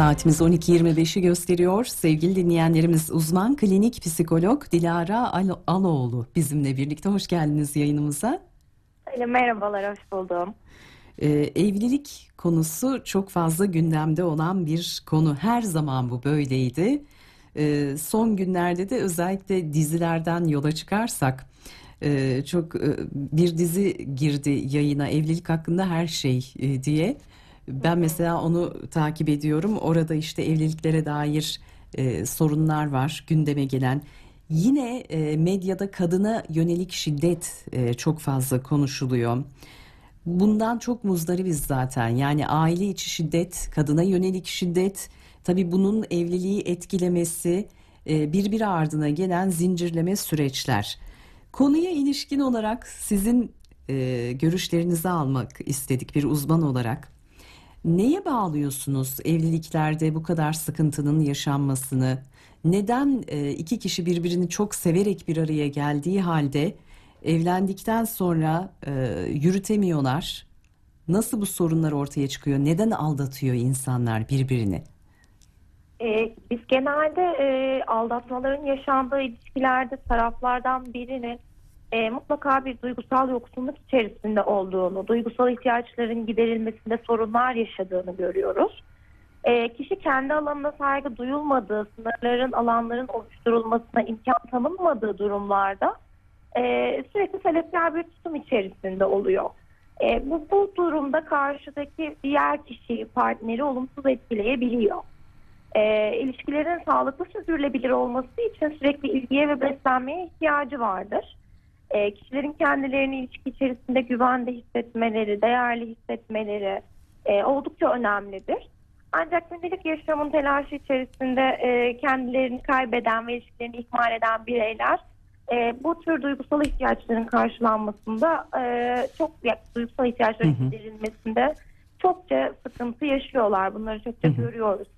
Saatimiz 12.25'i gösteriyor. Sevgili dinleyenlerimiz uzman klinik psikolog Dilara Alo- Aloğlu bizimle birlikte. Hoş geldiniz yayınımıza. Merhabalar, hoş buldum. Ee, evlilik konusu çok fazla gündemde olan bir konu. Her zaman bu böyleydi. Ee, son günlerde de özellikle dizilerden yola çıkarsak e, çok e, bir dizi girdi yayına evlilik hakkında her şey e, diye. Ben mesela onu takip ediyorum. Orada işte evliliklere dair e, sorunlar var gündeme gelen. Yine e, medyada kadına yönelik şiddet e, çok fazla konuşuluyor. Bundan çok muzdaribiz zaten. Yani aile içi şiddet, kadına yönelik şiddet, tabii bunun evliliği etkilemesi, e, birbiri ardına gelen zincirleme süreçler. Konuya ilişkin olarak sizin e, görüşlerinizi almak istedik bir uzman olarak. Neye bağlıyorsunuz evliliklerde bu kadar sıkıntının yaşanmasını? Neden e, iki kişi birbirini çok severek bir araya geldiği halde evlendikten sonra e, yürütemiyorlar? Nasıl bu sorunlar ortaya çıkıyor? Neden aldatıyor insanlar birbirini? Ee, biz genelde e, aldatmaların yaşandığı ilişkilerde taraflardan birinin e, mutlaka bir duygusal yoksunluk içerisinde olduğunu, duygusal ihtiyaçların giderilmesinde sorunlar yaşadığını görüyoruz. E, kişi kendi alanına saygı duyulmadığı, sınırların, alanların oluşturulmasına imkan tanınmadığı durumlarda e, sürekli talepkar bir tutum içerisinde oluyor. E, bu, bu durumda karşıdaki diğer kişiyi, partneri olumsuz etkileyebiliyor. E, ilişkilerin sağlıklı sürdürülebilir olması için sürekli ilgiye ve beslenmeye ihtiyacı vardır. E, kişilerin kendilerini ilişki içerisinde güvende hissetmeleri, değerli hissetmeleri e, oldukça önemlidir. Ancak gündelik yaşamın telaşı içerisinde e, kendilerini kaybeden ve ilişkilerini ihmal eden bireyler e, bu tür duygusal ihtiyaçların karşılanmasında e, çok ya, duygusal ihtiyaçların Hı hı. giderilmesinde çokça sıkıntı yaşıyorlar. Bunları çokça Hı hı. görüyoruz.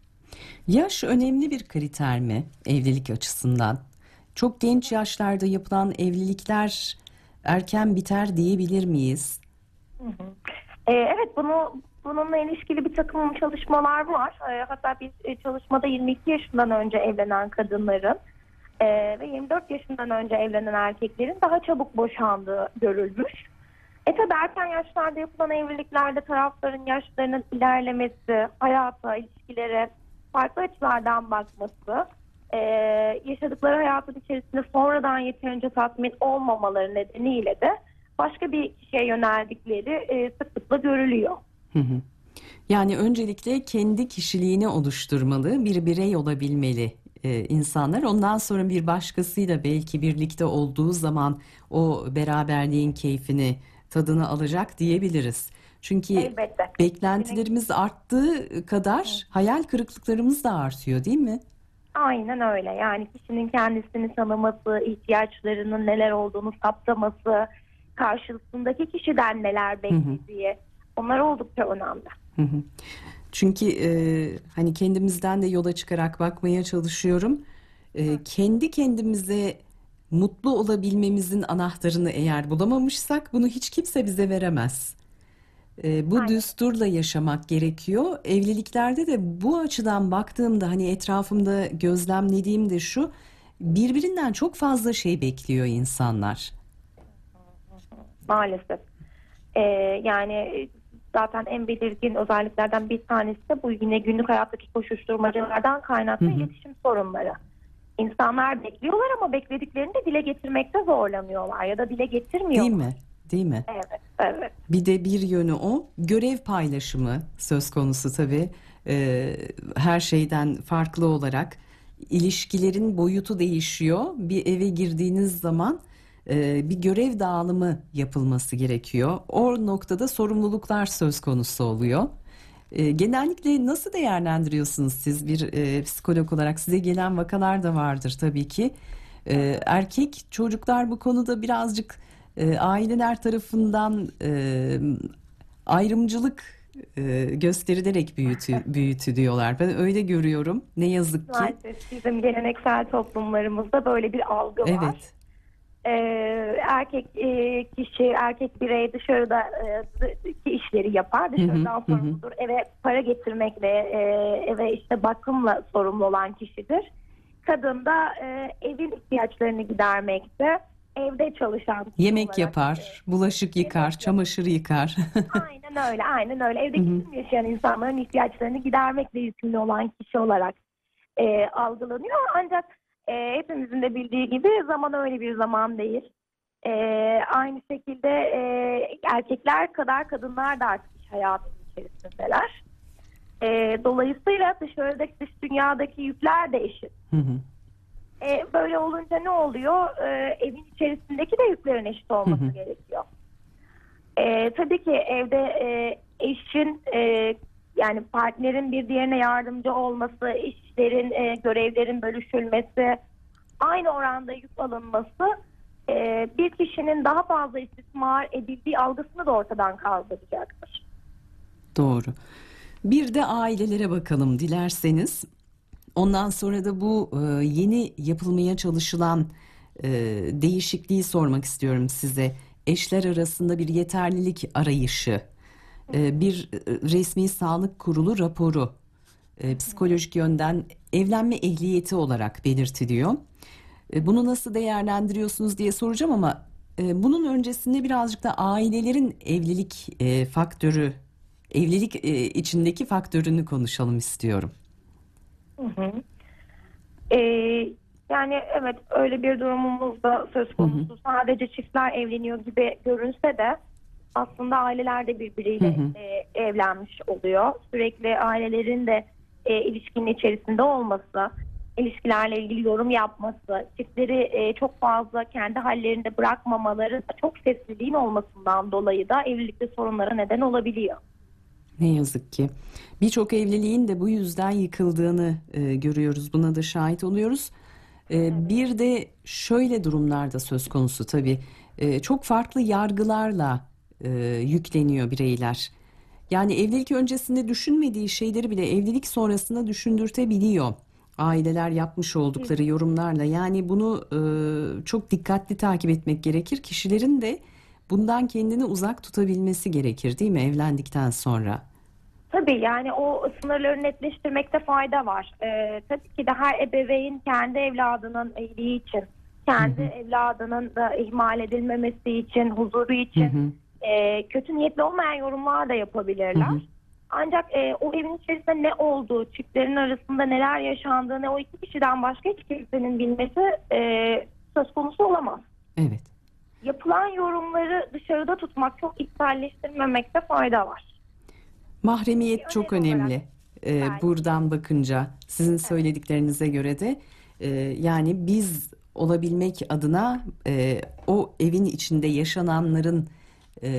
Yaş önemli bir kriter mi evlilik açısından? Çok genç yaşlarda yapılan evlilikler erken biter diyebilir miyiz? Ee, evet bunu bununla ilişkili bir takım çalışmalar var. Ee, hatta bir e, çalışmada 22 yaşından önce evlenen kadınların e, ve 24 yaşından önce evlenen erkeklerin daha çabuk boşandığı görülmüş. E tabi erken yaşlarda yapılan evliliklerde tarafların yaşlarının ilerlemesi, hayata, ilişkilere farklı açılardan bakması, e, yaşadıkları hayatın içerisinde sonradan yeterince tatmin olmamaları nedeniyle de başka bir kişiye yöneldikleri e, sıklıkla görülüyor. Hı hı. Yani öncelikle kendi kişiliğini oluşturmalı, bir birey olabilmeli e, insanlar. Ondan sonra bir başkasıyla belki birlikte olduğu zaman o beraberliğin keyfini, tadını alacak diyebiliriz. Çünkü Elbette. beklentilerimiz arttığı kadar hayal kırıklıklarımız da artıyor, değil mi? Aynen öyle. Yani kişinin kendisini tanıması, ihtiyaçlarının neler olduğunu saptaması, karşısındaki kişiden neler beklediği onlar oldukça önemli. Hı hı. Çünkü e, hani kendimizden de yola çıkarak bakmaya çalışıyorum. E, kendi kendimize mutlu olabilmemizin anahtarını eğer bulamamışsak bunu hiç kimse bize veremez. E, bu Aynen. düsturla yaşamak gerekiyor. Evliliklerde de bu açıdan baktığımda hani etrafımda gözlemlediğim de şu birbirinden çok fazla şey bekliyor insanlar. Maalesef. Ee, yani zaten en belirgin özelliklerden bir tanesi de bu yine günlük hayattaki koşuşturmacalardan kaynaklı Hı hı. iletişim sorunları. İnsanlar bekliyorlar ama beklediklerini de dile getirmekte zorlanıyorlar ya da dile getirmiyorlar. Değil mi? Değil mi? Evet, evet. Bir de bir yönü o görev paylaşımı söz konusu tabii Ee, her şeyden farklı olarak ilişkilerin boyutu değişiyor. Bir eve girdiğiniz zaman e, bir görev dağılımı yapılması gerekiyor. O noktada sorumluluklar söz konusu oluyor. E, genellikle nasıl değerlendiriyorsunuz siz bir e, psikolog olarak? Size gelen vakalar da vardır tabii ki. E, erkek çocuklar bu konuda birazcık e, aileler tarafından e, ayrımcılık e, gösterilerek büyütü, büyütülüyorlar. Ben öyle görüyorum. Ne yazık ki. Maalesef bizim geleneksel toplumlarımızda böyle bir algı var. Evet. Ee, erkek e, kişi, erkek birey dışarıda e, işleri yapar. Dışarıdan sorumludur. Eve para getirmekle, e, eve işte bakımla sorumlu olan kişidir. Kadın da e, evin ihtiyaçlarını gidermekte. Evde çalışan Yemek yapar, bulaşık yıkar, çamaşır yıkar. Aynen öyle, aynen öyle. Evde kim yaşayan insanların ihtiyaçlarını gidermekle yükümlü olan kişi olarak e, algılanıyor. Ancak e, hepimizin de bildiği gibi zaman öyle bir zaman değil. E, aynı şekilde e, erkekler kadar kadınlar da artık iş hayatının içerisindeler. E, dolayısıyla dışarıdaki dış dünyadaki yükler de eşit. Hı hı. E, böyle olunca ne oluyor? E, evin içerisindeki de yüklerin eşit olması Hı hı. gerekiyor. E, tabii ki evde e, eşin e, yani partnerin bir diğerine yardımcı olması, işlerin, e, görevlerin bölüşülmesi, aynı oranda yük alınması e, bir kişinin daha fazla istismar edildiği algısını da ortadan kaldıracaktır. Doğru. Bir de ailelere bakalım dilerseniz. Ondan sonra da bu e, yeni yapılmaya çalışılan e, değişikliği sormak istiyorum size. Eşler arasında bir yeterlilik arayışı, e, bir e, resmi sağlık kurulu raporu, e, psikolojik yönden evlenme ehliyeti olarak belirtiliyor. E, Bunu nasıl değerlendiriyorsunuz diye soracağım ama e, bunun öncesinde birazcık da ailelerin evlilik e, faktörü, evlilik e, içindeki faktörünü konuşalım istiyorum. Hı hı. Ee, yani evet öyle bir durumumuz da söz konusu. Sadece çiftler evleniyor gibi görünse de aslında aileler de birbiriyle Hı hı. e, evlenmiş oluyor. Sürekli ailelerin de e, ilişkinin içerisinde olması, ilişkilerle ilgili yorum yapması, çiftleri e, çok fazla kendi hallerinde bırakmamaları, çok sessizliğin olmasından dolayı da evlilikte sorunlara neden olabiliyor. Ne yazık ki. Birçok evliliğin de bu yüzden yıkıldığını e, görüyoruz. Buna da şahit oluyoruz. E, Bir de şöyle durumlarda söz konusu tabii. E, çok farklı yargılarla e, yükleniyor bireyler. Yani evlilik öncesinde düşünmediği şeyleri bile evlilik sonrasında düşündürtebiliyor. Aileler yapmış oldukları yorumlarla. Yani bunu e, çok dikkatli takip etmek gerekir. Kişilerin de bundan kendini uzak tutabilmesi gerekir, değil mi evlendikten sonra? Tabii yani o sınırları netleştirmekte fayda var. Ee, tabii ki de her ebeveyn kendi evladının iyiliği için, kendi evladının da ihmal edilmemesi için, huzuru için Hı hı. e, kötü niyetli olmayan yorumlar da yapabilirler. Hı hı. Ancak e, o evin içerisinde ne olduğu, çiftlerin arasında neler yaşandığını o iki kişiden başka hiç kimsenin bilmesi e, söz konusu olamaz. Evet. Yapılan yorumları dışarıda tutmak, çok içselleştirmemekte fayda var. Mahremiyet çok Önemli. Ee, buradan bakınca sizin söylediklerinize göre de e, yani biz olabilmek adına e, o evin içinde yaşananların e,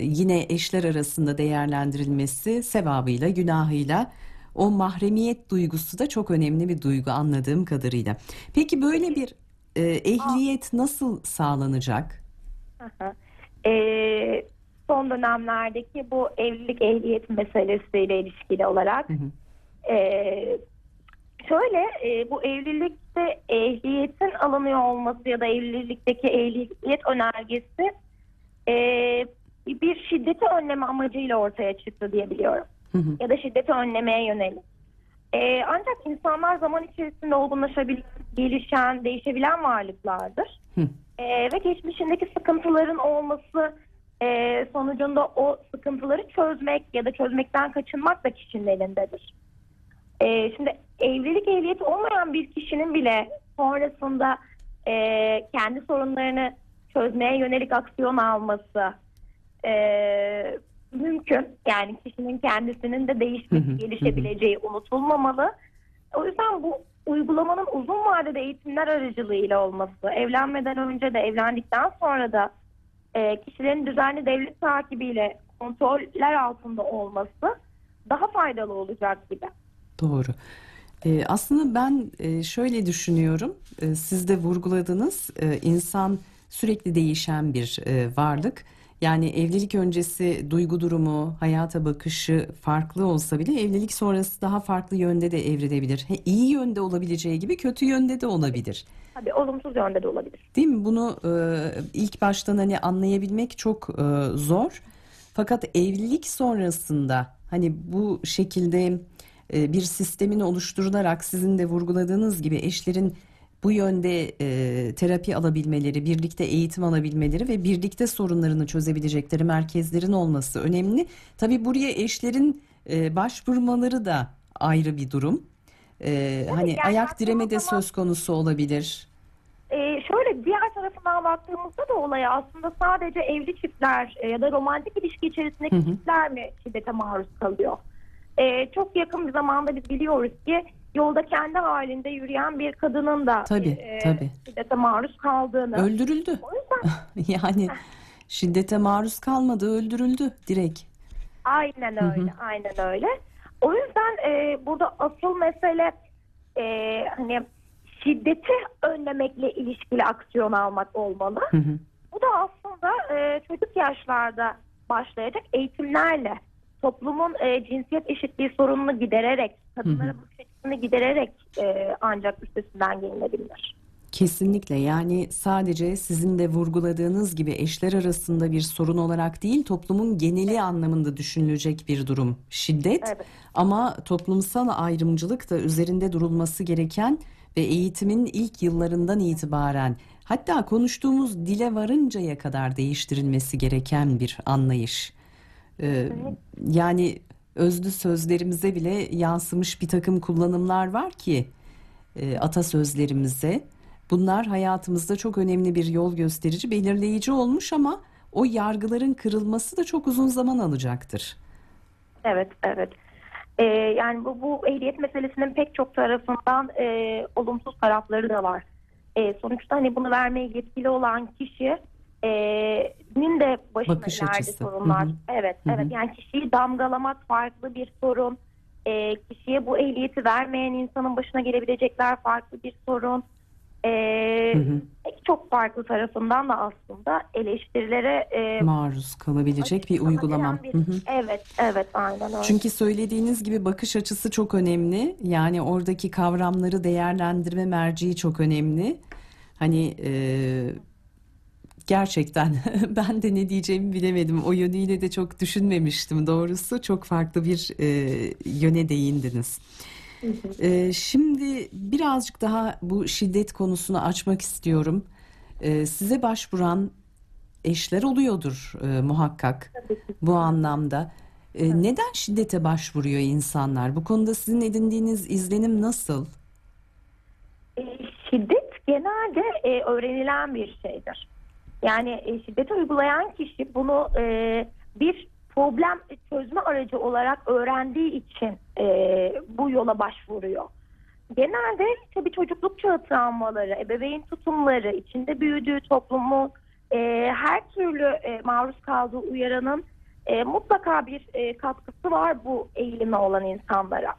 yine eşler arasında değerlendirilmesi sevabıyla günahıyla o mahremiyet duygusu da çok önemli bir duygu anladığım kadarıyla. Peki böyle bir e, ehliyet nasıl sağlanacak? Ee, son dönemlerdeki bu evlilik ehliyet meselesiyle ilişkili olarak Hı hı. ee, şöyle e, bu evlilikte ehliyetin alınıyor olması ya da evlilikteki ehliyet önergesi ee, bir şiddeti önleme amacıyla ortaya çıktı diye biliyorum Hı hı. ya da şiddeti önlemeye yönelik. Ee, ancak insanlar zaman içerisinde olgunlaşabilen, gelişen, değişebilen varlıklardır. Hı. Ee, ve geçmişindeki sıkıntıların olması e, sonucunda o sıkıntıları çözmek ya da çözmekten kaçınmak da kişinin elindedir. Ee, şimdi evlilik ehliyeti olmayan bir kişinin bile sonrasında e, kendi sorunlarını çözmeye yönelik aksiyon alması e, mümkün. Yani kişinin kendisinin de hı, gelişebileceği unutulmamalı. O yüzden bu uygulamanın uzun vadede eğitimler aracılığıyla olması, evlenmeden önce de evlendikten sonra da e, kişilerin düzenli devlet takibiyle kontroller altında olması daha faydalı olacak gibi. Doğru. Ee, aslında ben e, şöyle düşünüyorum. E, siz de vurguladınız. E, insan sürekli değişen bir e, varlık. Yani evlilik öncesi duygu durumu, hayata bakışı farklı olsa bile evlilik sonrası daha farklı yönde de evrilebilir. He, iyi yönde olabileceği gibi kötü yönde de olabilir. Tabii olumsuz yönde de olabilir. Değil mi? Bunu e, ilk baştan hani anlayabilmek çok e, zor. Fakat evlilik sonrasında hani bu şekilde e, bir sistemin oluşturularak sizin de vurguladığınız gibi eşlerin bu yönde e, terapi alabilmeleri, birlikte eğitim alabilmeleri ve birlikte sorunlarını çözebilecekleri merkezlerin olması önemli. Tabii buraya eşlerin e, başvurmaları da ayrı bir durum. E, hani yani ayak direme de söz konusu olabilir. Ee, şöyle diğer tarafından baktığımızda da olaya aslında sadece evli çiftler e, ya da romantik ilişki içerisindeki Hı hı. çiftler mi şiddete maruz kalıyor? Ee, çok yakın bir zamanda biz biliyoruz ki yolda kendi halinde yürüyen bir kadının da Tabii, e, tabii. şiddete maruz kaldığını. Öldürüldü. O yüzden Yani şiddete maruz kalmadı, öldürüldü direkt. aynen öyle, aynen öyle. O yüzden e, burada asıl mesele e, hani şiddeti önlemekle ilişkili aksiyon almak olmalı. Hı hı. Bu da aslında e, çocuk yaşlarda başlayacak eğitimlerle toplumun e, cinsiyet eşitliği sorununu gidererek, kadınlara bakış gidererek e, ancak üstesinden gelinebilir. Kesinlikle yani sadece sizin de vurguladığınız gibi eşler arasında bir sorun olarak değil toplumun geneli anlamında düşünülecek bir durum şiddet Evet. ama toplumsal ayrımcılık da üzerinde durulması gereken ve eğitimin ilk yıllarından itibaren hatta konuştuğumuz dile varıncaya kadar değiştirilmesi gereken bir anlayış. Ee, yani özlü sözlerimize bile yansımış bir takım kullanımlar var ki e, atasözlerimize. Bunlar hayatımızda çok önemli bir yol gösterici, belirleyici olmuş ama o yargıların kırılması da çok uzun zaman alacaktır. Evet, evet. E, yani bu, bu ehliyet meselesinin pek çok tarafından e, olumsuz tarafları da var. E, sonuçta hani bunu vermeye yetkili olan kişi e, nin de başına Bakış ileride açısı. sorunlar. Hı hı. Evet, Hı hı. evet. Yani kişiyi damgalamak farklı bir sorun. E, kişiye bu ehliyeti vermeyen insanın başına gelebilecekler farklı bir sorun. E, Hı hı. pek çok farklı tarafından da aslında eleştirilere e, Maruz kalabilecek bir uygulama. Hı bir- hı. Evet, evet, aynen öyle. Çünkü söylediğiniz gibi bakış açısı çok önemli. Yani oradaki kavramları değerlendirme merciği çok önemli. Hani e, gerçekten ben de ne diyeceğimi bilemedim. O yönüyle de çok düşünmemiştim doğrusu. Çok farklı bir e, yöne değindiniz. E, şimdi birazcık daha bu şiddet konusunu açmak istiyorum. E, size başvuran eşler oluyordur e, muhakkak bu anlamda. E, neden şiddete başvuruyor insanlar? Bu konuda sizin edindiğiniz izlenim nasıl? E, şiddet genelde e, öğrenilen bir şeydir. Yani e, şiddet uygulayan kişi bunu e, bir problem çözme aracı olarak öğrendiği için e, bu yola başvuruyor. Genelde tabii çocukluk çağı travmaları, ebeveyn tutumları, içinde büyüdüğü toplumu e, her türlü e, maruz kaldığı uyaranın e, mutlaka bir e, katkısı var bu eğilime olan insanlara.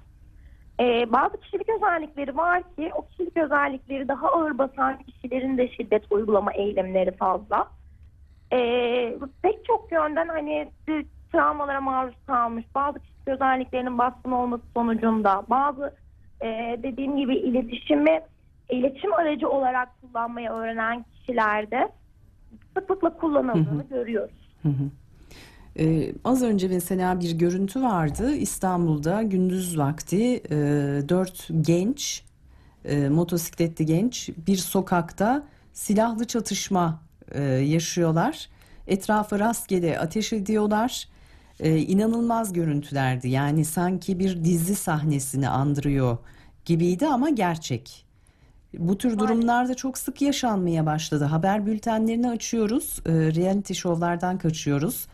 Ee, bazı kişilik özellikleri var ki o kişilik özellikleri daha ağır basan kişilerin de şiddet uygulama eylemleri fazla. Ee, pek çok yönden hani travmalara maruz kalmış bazı kişilik özelliklerinin baskın olması sonucunda bazı e, dediğim gibi iletişimi iletişim aracı olarak kullanmayı öğrenen kişilerde sıklıkla kullanıldığını görüyoruz. Hı hı. Ee, az önce mesela bir görüntü vardı İstanbul'da gündüz vakti e, dört genç e, motosikletli genç bir sokakta silahlı çatışma e, yaşıyorlar. Etrafa rastgele ateş ediyorlar. E, inanılmaz görüntülerdi yani sanki bir dizi sahnesini andırıyor gibiydi ama gerçek. Bu tür durumlarda çok sık yaşanmaya başladı. Haber bültenlerini açıyoruz, e, reality şovlardan kaçıyoruz.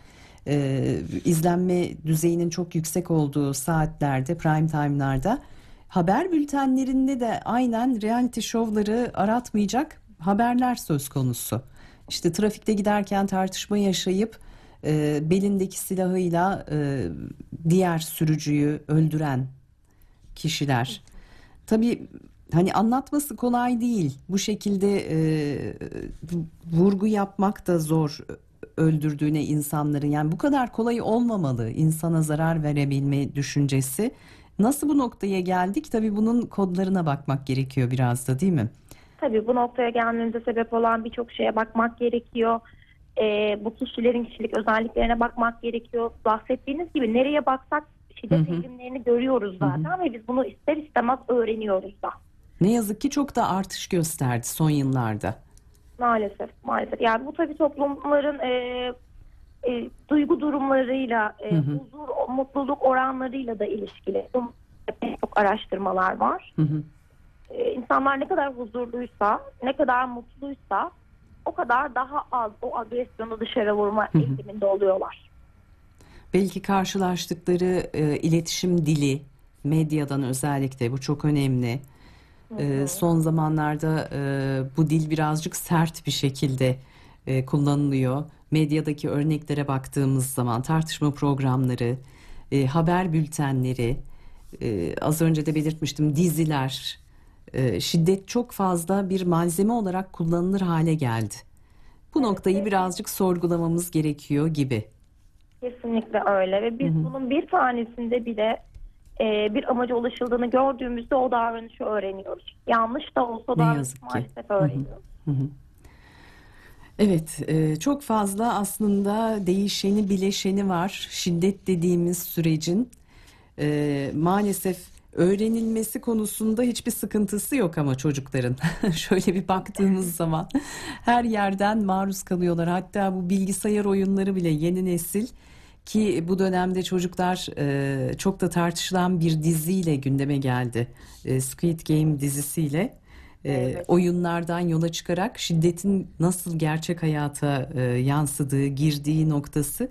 E, izlenme düzeyinin çok yüksek olduğu saatlerde, prime time'larda haber bültenlerinde de aynen reality şovları aratmayacak haberler söz konusu. İşte trafikte giderken tartışma yaşayıp e, belindeki silahıyla e, diğer sürücüyü öldüren kişiler. Tabii hani anlatması kolay değil. Bu şekilde e, vurgu yapmak da zor öldürdüğüne insanların. Yani bu kadar kolay olmamalı insana zarar verebilme düşüncesi. Nasıl bu noktaya geldik? Tabii bunun kodlarına bakmak gerekiyor biraz da değil mi? Tabii bu noktaya gelmemize sebep olan birçok şeye bakmak gerekiyor. e, bu kişilerin kişilik özelliklerine bakmak gerekiyor. Bahsettiğiniz gibi nereye baksak şiddet eğilimlerini görüyoruz zaten ve biz bunu ister istemez öğreniyoruz da. Ne yazık ki çok da artış gösterdi son yıllarda. Maalesef, maalesef. Yani bu tabii toplumların e, e, duygu durumlarıyla, e, Hı hı. huzur, mutluluk oranlarıyla da ilişkili. Pek çok araştırmalar var. Hı hı. E, insanlar ne kadar huzurluysa, ne kadar mutluysa o kadar daha az o agresyonu dışarı vurma hı. eğiliminde oluyorlar. Belki karşılaştıkları e, iletişim dili, medyadan özellikle bu çok önemli. E, son zamanlarda e, bu dil birazcık sert bir şekilde e, kullanılıyor. Medyadaki örneklere baktığımız zaman tartışma programları, e, haber bültenleri, e, az önce de belirtmiştim diziler, e, şiddet çok fazla bir malzeme olarak kullanılır hale geldi. Bu noktayı birazcık sorgulamamız gerekiyor gibi. Kesinlikle öyle ve biz bunun bir tanesinde bile e, bir amaca ulaşıldığını gördüğümüzde o davranışı öğreniyoruz. Yanlış da olsa davranışı maalesef öğreniyoruz. Evet, e, çok fazla aslında değişeni bileşeni var. Şiddet dediğimiz sürecin e, maalesef öğrenilmesi konusunda hiçbir sıkıntısı yok ama çocukların. Şöyle bir baktığımız zaman her yerden maruz kalıyorlar. Hatta bu bilgisayar oyunları bile yeni nesil ki bu dönemde çocuklar e, çok da tartışılan bir diziyle gündeme geldi. E, Squid Game dizisiyle. E, Evet. oyunlardan yola çıkarak şiddetin nasıl gerçek hayata e, yansıdığı, girdiği noktası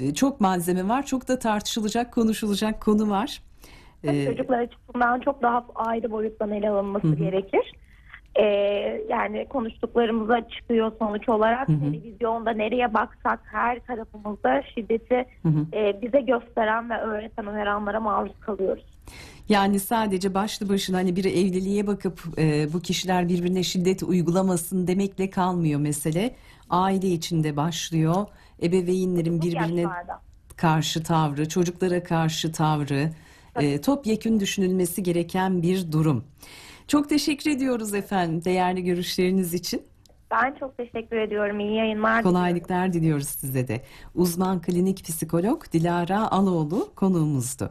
e, çok malzeme var. Çok da tartışılacak, konuşulacak konu var. E, Çocuklar açısından çok daha ayrı boyuttan ele alınması hı. gerekir. E, yani konuştuklarımıza çıkıyor sonuç olarak. Hı hı. Televizyonda nereye baksak her tarafımızda şiddeti hı hı. e, bize gösteren ve öğreten uyaranlara maruz kalıyoruz. Yani sadece başlı başına hani bir evliliğe bakıp e, bu kişiler birbirine şiddet uygulamasın demekle kalmıyor mesele. Aile içinde başlıyor. Ebeveynlerin Bu birbirine yaşlarda. karşı tavrı, çocuklara karşı tavrı, e, topyekün düşünülmesi gereken bir durum. Çok teşekkür ediyoruz efendim değerli görüşleriniz için. Ben çok teşekkür ediyorum. İyi yayınlar. Kolaylıklar diliyoruz size de. Uzman klinik psikolog Dilara Aloğlu konuğumuzdu.